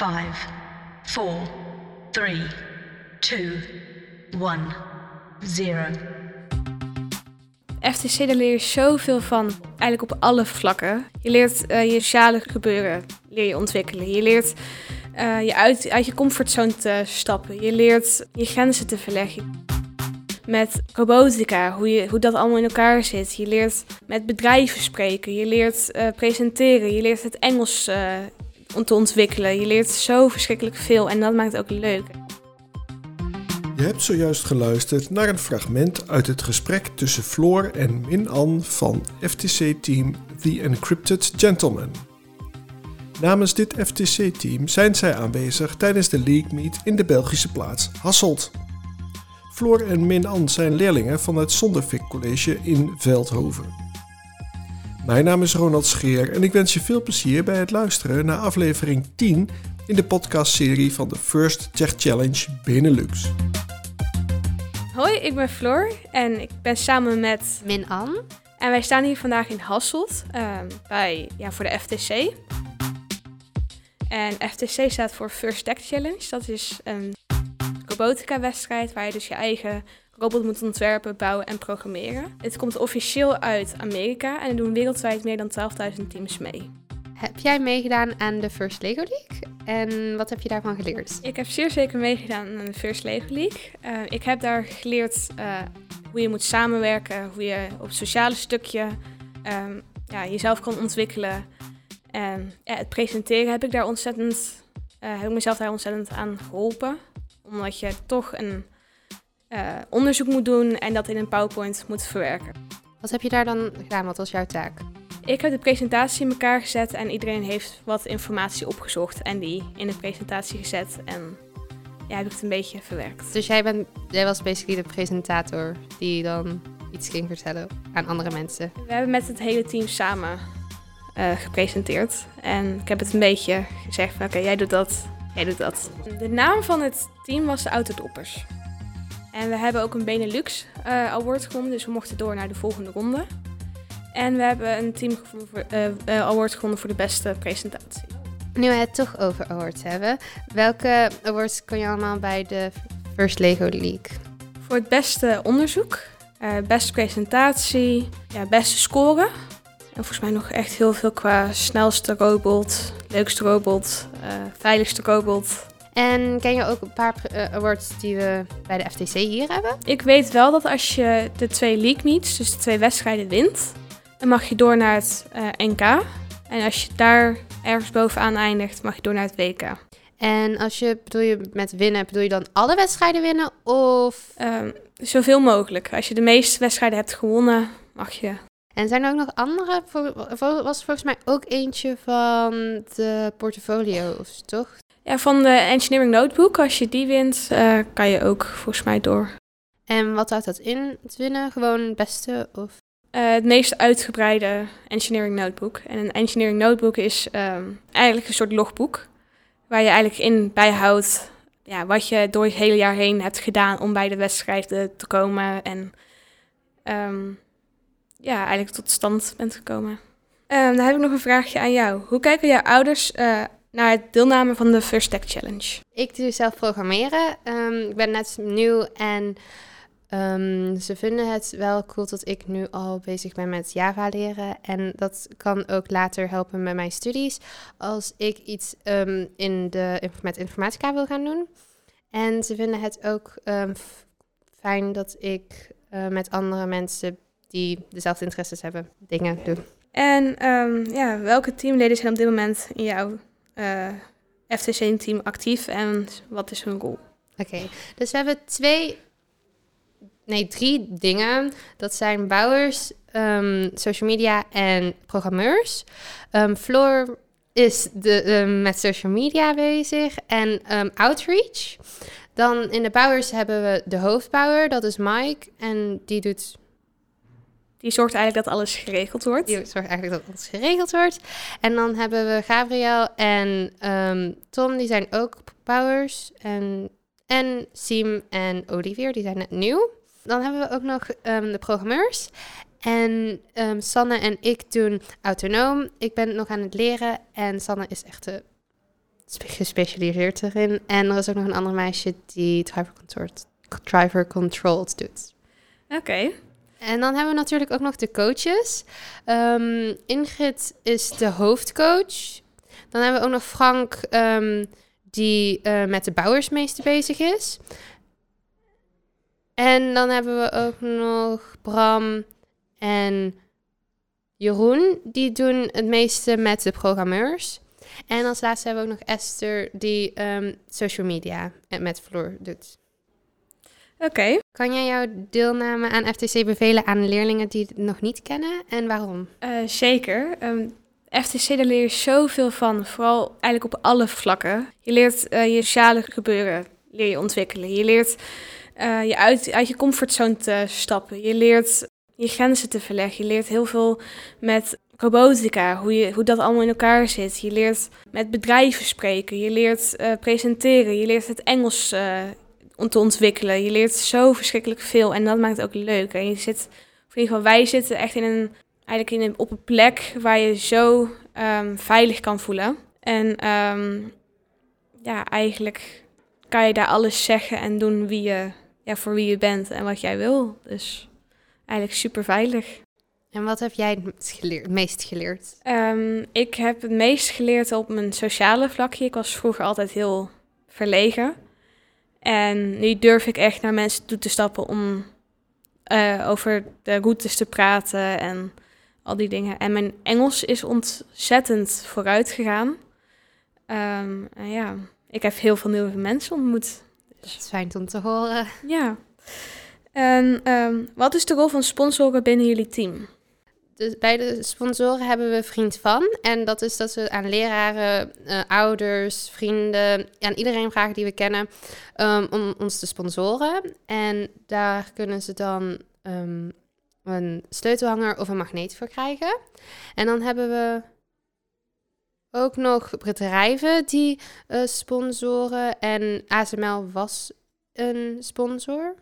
Five, four, three, two, one, zero. FTC, daar leer je zoveel van, eigenlijk op alle vlakken. Je leert eh, je sociale gebeuren leer je ontwikkelen. Je leert eh, je uit, uit je comfortzone te stappen. Je leert je grenzen te verleggen. Met robotica, hoe, je, hoe dat allemaal in elkaar zit. Je leert met bedrijven spreken. Je leert eh, presenteren. Je leert het Engels om te ontwikkelen. Je leert zo verschrikkelijk veel en dat maakt het ook leuk. Je hebt zojuist geluisterd naar een fragment uit het gesprek tussen Floor en Min-An van FTC-team The Encrypted Gentleman. Namens dit FTC-team zijn zij aanwezig tijdens de League Meet in de Belgische plaats Hasselt. Floor en Min-An zijn leerlingen van het Zondervik College in Veldhoven. Mijn naam is Ronald Scheer en ik wens je veel plezier bij het luisteren naar aflevering 10 in de podcastserie van de First Tech Challenge Benelux. Hoi, ik ben Floor en ik ben samen met Min An. En wij staan hier vandaag in Hasselt ehm, bij, ja, voor de FTC. En FTC staat voor First Tech Challenge. Dat is een robotica-wedstrijd waar je dus je eigen robot moet ontwerpen, bouwen en programmeren. Het komt officieel uit Amerika en er doen wereldwijd meer dan 12.000 teams mee. Heb jij meegedaan aan de First Lego League? En wat heb je daarvan geleerd? Ik heb zeer zeker meegedaan aan de First Lego League. Eh, ik heb daar geleerd eh, hoe je moet samenwerken, hoe je op het sociale stukje ehm, ja, jezelf kan ontwikkelen. En ja, het presenteren heb ik daar ontzettend, eh, heb ik mezelf daar ontzettend aan geholpen. Omdat je toch een eh, onderzoek moet doen en dat in een PowerPoint moet verwerken. Wat heb je daar dan gedaan? Wat was jouw taak? Ik heb de presentatie in elkaar gezet en iedereen heeft wat informatie opgezocht en die in de presentatie gezet. En ja, heb ik het een beetje verwerkt. Dus jij, bent, jij was basically de presentator die dan iets ging vertellen aan andere mensen. We hebben met het hele team samen eh, gepresenteerd. En ik heb het een beetje gezegd van oké, jij doet dat, jij doet dat. De naam van het team was de Autodoppers. En we hebben ook een Benelux eh, Award gewonnen, dus we mochten door naar de volgende ronde. En we hebben een team eh, eh, award gewonnen voor de beste presentatie. Nu we het toch over awards hebben, welke awards kon je allemaal bij de First Lego League? Voor het beste onderzoek, beste presentatie, ja, beste score. En volgens mij nog echt heel veel qua snelste robot, leukste robot, veiligste robot. En ken je ook een paar eh, awards die we bij de FTC hier hebben? Ik weet wel dat als je de twee league meets, dus de twee wedstrijden wint, dan mag je door naar het eh, NK. En als je daar ergens bovenaan eindigt, mag je door naar het WK. En als je, bedoel je met winnen, bedoel je dan alle wedstrijden winnen? Of... Ehm, zoveel mogelijk. Als je de meeste wedstrijden hebt gewonnen, mag je. En zijn er ook nog andere? Was er volgens mij ook eentje van de portfolio's, toch? Ja, van de Engineering Notebook, als je die wint, eh, kan je ook volgens mij door. En wat houdt dat in, het winnen? Gewoon het beste? Of... Eh, het meest uitgebreide Engineering Notebook. En een Engineering Notebook is ehm, eigenlijk een soort logboek. Waar je eigenlijk in bijhoudt ja, wat je door het hele jaar heen hebt gedaan om bij de wedstrijden te komen. En ehm, ja, eigenlijk tot stand bent gekomen. Ehm, dan heb ik nog een vraagje aan jou. Hoe kijken jouw ouders eh, naar het deelname van de First Tech Challenge? Ik doe zelf programmeren. Ehm, ik ben net nieuw en ehm, ze vinden het wel cool dat ik nu al bezig ben met Java leren. En dat kan ook later helpen met mijn studies als ik iets ehm, in de, met informatica wil gaan doen. En ze vinden het ook fijn dat ik eh, met andere mensen die dezelfde interesses hebben dingen doe. En ja, welke teamleden zijn op dit moment in jouw eh, FTC-team actief en wat is hun rol? Oké, dus we hebben twee, nee, drie dingen. Dat zijn bouwers, ehm, social media en programmeurs. Ehm Floor is de, ehm, met social media bezig en outreach. Dan in de bouwers hebben we de hoofdbouwer, dat is Mike. En die doet Die zorgt eigenlijk dat alles geregeld wordt. Die zorgt eigenlijk dat alles geregeld wordt. En dan hebben we Gabriel en ehm, Tom, die zijn ook bouwers. En, en Siem en Olivier, die zijn net nieuw. Dan hebben we ook nog ehm, de programmeurs. En ehm, Sanne en ik doen autonoom. Ik ben nog aan het leren. En Sanne is echt de gespecialiseerd erin. En er is ook nog een ander meisje die driver controlled, driver controlled doet. Oké. En dan hebben we natuurlijk ook nog de coaches. Ehm, Ingrid is de hoofdcoach. Dan hebben we ook nog Frank, ehm, die eh, met de bouwersmeester bezig is. En dan hebben we ook nog Bram en Jeroen, die doen het meeste met de programmeurs. En als laatste hebben we ook nog Esther, die ehm, social media met Floor doet. Oké. Kan jij jouw deelname aan FTC bevelen aan leerlingen die het nog niet kennen en waarom? Eh, zeker. Ehm, FTC, daar leer je zoveel van. Vooral eigenlijk op alle vlakken. Je leert eh, je sociale gebeuren leer je ontwikkelen. Je leert eh, je uit, uit je comfortzone te stappen. Je leert je grenzen te verleggen. Je leert heel veel met robotica, hoe, je, hoe dat allemaal in elkaar zit. Je leert met bedrijven spreken. Je leert presenteren. Je leert het Engels eh, om te ontwikkelen. Je leert zo verschrikkelijk veel en dat maakt het ook leuk. En je zit, of in ieder geval wij zitten echt in een, eigenlijk in een, op een plek waar je zo ehm, veilig kan voelen. En ehm, ja, eigenlijk kan je daar alles zeggen en doen wie je, ja, voor wie je bent en wat jij wil. Dus eigenlijk super veilig. En wat heb jij het meest geleerd? het meest geleerd? Ehm, ik heb het meest geleerd op mijn sociale vlakje. Ik was vroeger altijd heel verlegen. En nu durf ik echt naar mensen toe te stappen om eh, over de routes te praten en al die dingen. En mijn Engels is ontzettend vooruit gegaan. Ehm, en ja, ik heb heel veel nieuwe mensen ontmoet. Dat is fijn om te horen. Ja. En ehm, wat is de rol van sponsoren binnen jullie team? Dus bij de sponsoren hebben we Vriend van. En dat is dat we aan leraren, eh, ouders, vrienden, aan iedereen vragen die we kennen um, om ons te sponsoren. En daar kunnen ze dan um, een sleutelhanger of een magneet voor krijgen. En dan hebben we ook nog bedrijven die uh, sponsoren. En ASML was een sponsor.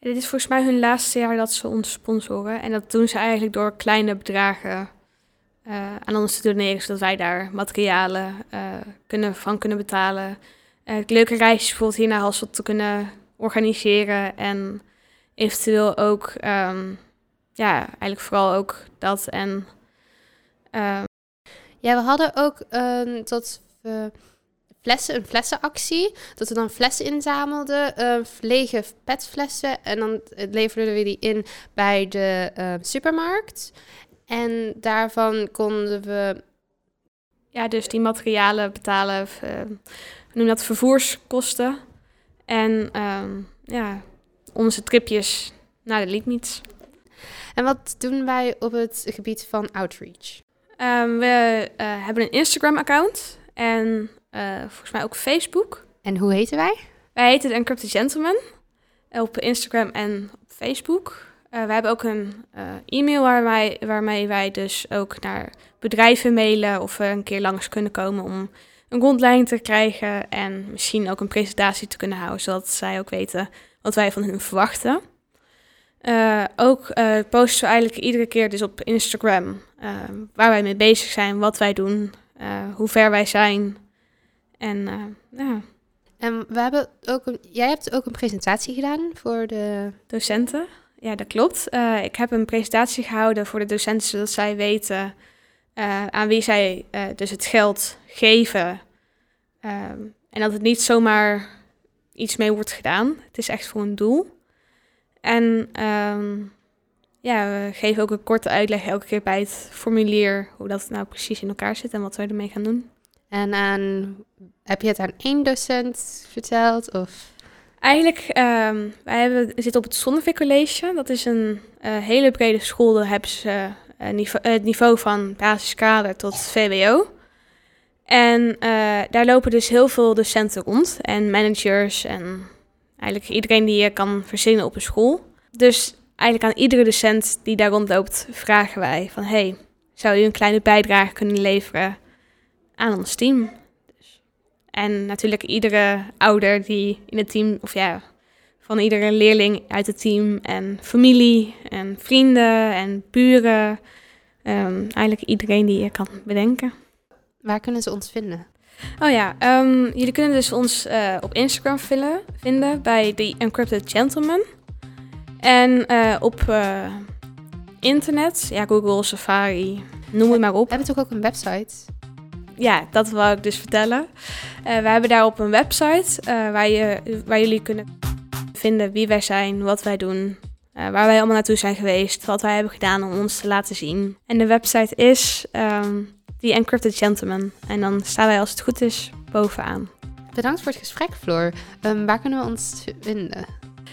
Dit is volgens mij hun laatste jaar dat ze ons sponsoren. En dat doen ze eigenlijk door kleine bedragen uh, aan ons te doneren, zodat wij daar materialen uh, kunnen, van kunnen betalen. Uh, leuke reisjes bijvoorbeeld hier naar Hasselt te kunnen organiseren. En eventueel ook, um, ja, eigenlijk vooral ook dat. En, um... Ja, we hadden ook tot we flessen, een flessenactie. Dat we dan flessen inzamelden, uh, lege petflessen. En dan leverden we die in bij de uh, supermarkt. En daarvan konden we... Ja, dus die materialen betalen, uh, noem dat vervoerskosten. En ehm, ja, onze tripjes naar de Liedmeets. En wat doen wij op het gebied van outreach? Um, we hebben een Instagram-account. En uh, volgens mij ook Facebook. En hoe heten wij? Wij heten The Encrypted Gentleman. Op Instagram en op Facebook. Uh, we hebben ook een uh, e-mail waar wij, waarmee wij dus ook naar bedrijven mailen of we een keer langs kunnen komen om een rondleiding te krijgen en misschien ook een presentatie te kunnen houden, zodat zij ook weten wat wij van hun verwachten. Uh, ook posten we eigenlijk iedere keer dus op Instagram waar wij mee bezig zijn, wat wij doen, hoe ver wij zijn, en uh, ja. En we hebben ook een, jij hebt ook een presentatie gedaan voor de docenten. Ja, dat klopt. Uh, ik heb een presentatie gehouden voor de docenten, zodat zij weten uh, aan wie zij dus het geld geven. Ehm, en dat het niet zomaar iets mee wordt gedaan. Het is echt voor een doel. En um, ja, we geven ook een korte uitleg elke keer bij het formulier hoe dat nou precies in elkaar zit en wat wij ermee gaan doen. En aan, heb je het aan één docent verteld? Of? Eigenlijk, um, wij hebben, zitten op het Zonnevik College. Dat is een uh, hele brede school. Daar hebben ze uh, niveau, het niveau van basiskader tot VWO. En daar lopen dus heel veel docenten rond. En managers en eigenlijk iedereen die je kan verzinnen op een school. Dus eigenlijk aan iedere docent die daar rondloopt vragen wij van... Hey, zou u een kleine bijdrage kunnen leveren aan ons team. Dus. En natuurlijk iedere ouder die in het team, of ja, van iedere leerling uit het team en familie en vrienden en buren. Um, eigenlijk iedereen die je kan bedenken. Waar kunnen ze ons vinden? Oh ja, ehm, jullie kunnen dus ons eh, op Instagram vinden, vinden bij The Encrypted Gentleman. En eh, op eh, internet, ja, Google, Safari, noem het maar op. We hebben toch ook een website? Ja, dat wou ik dus vertellen. Eh we hebben daarop een website eh, waar, je, waar jullie kunnen vinden wie wij zijn, wat wij doen, eh, waar wij allemaal naartoe zijn geweest, wat wij hebben gedaan om ons te laten zien. En de website is ehm The Encrypted Gentleman. En dan staan wij als het goed is bovenaan. Bedankt voor het gesprek, Floor. Ehm, waar kunnen we ons vinden?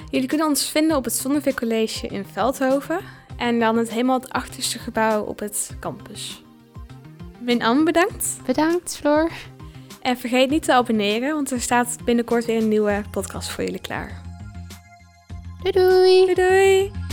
Jullie kunnen ons vinden op het Zonneveer College in Veldhoven. En dan het helemaal het achterste gebouw op het campus. Min Am, bedankt. Bedankt, Floor. En vergeet niet te abonneren, want er staat binnenkort weer een nieuwe podcast voor jullie klaar. Doei doei! Doei doei!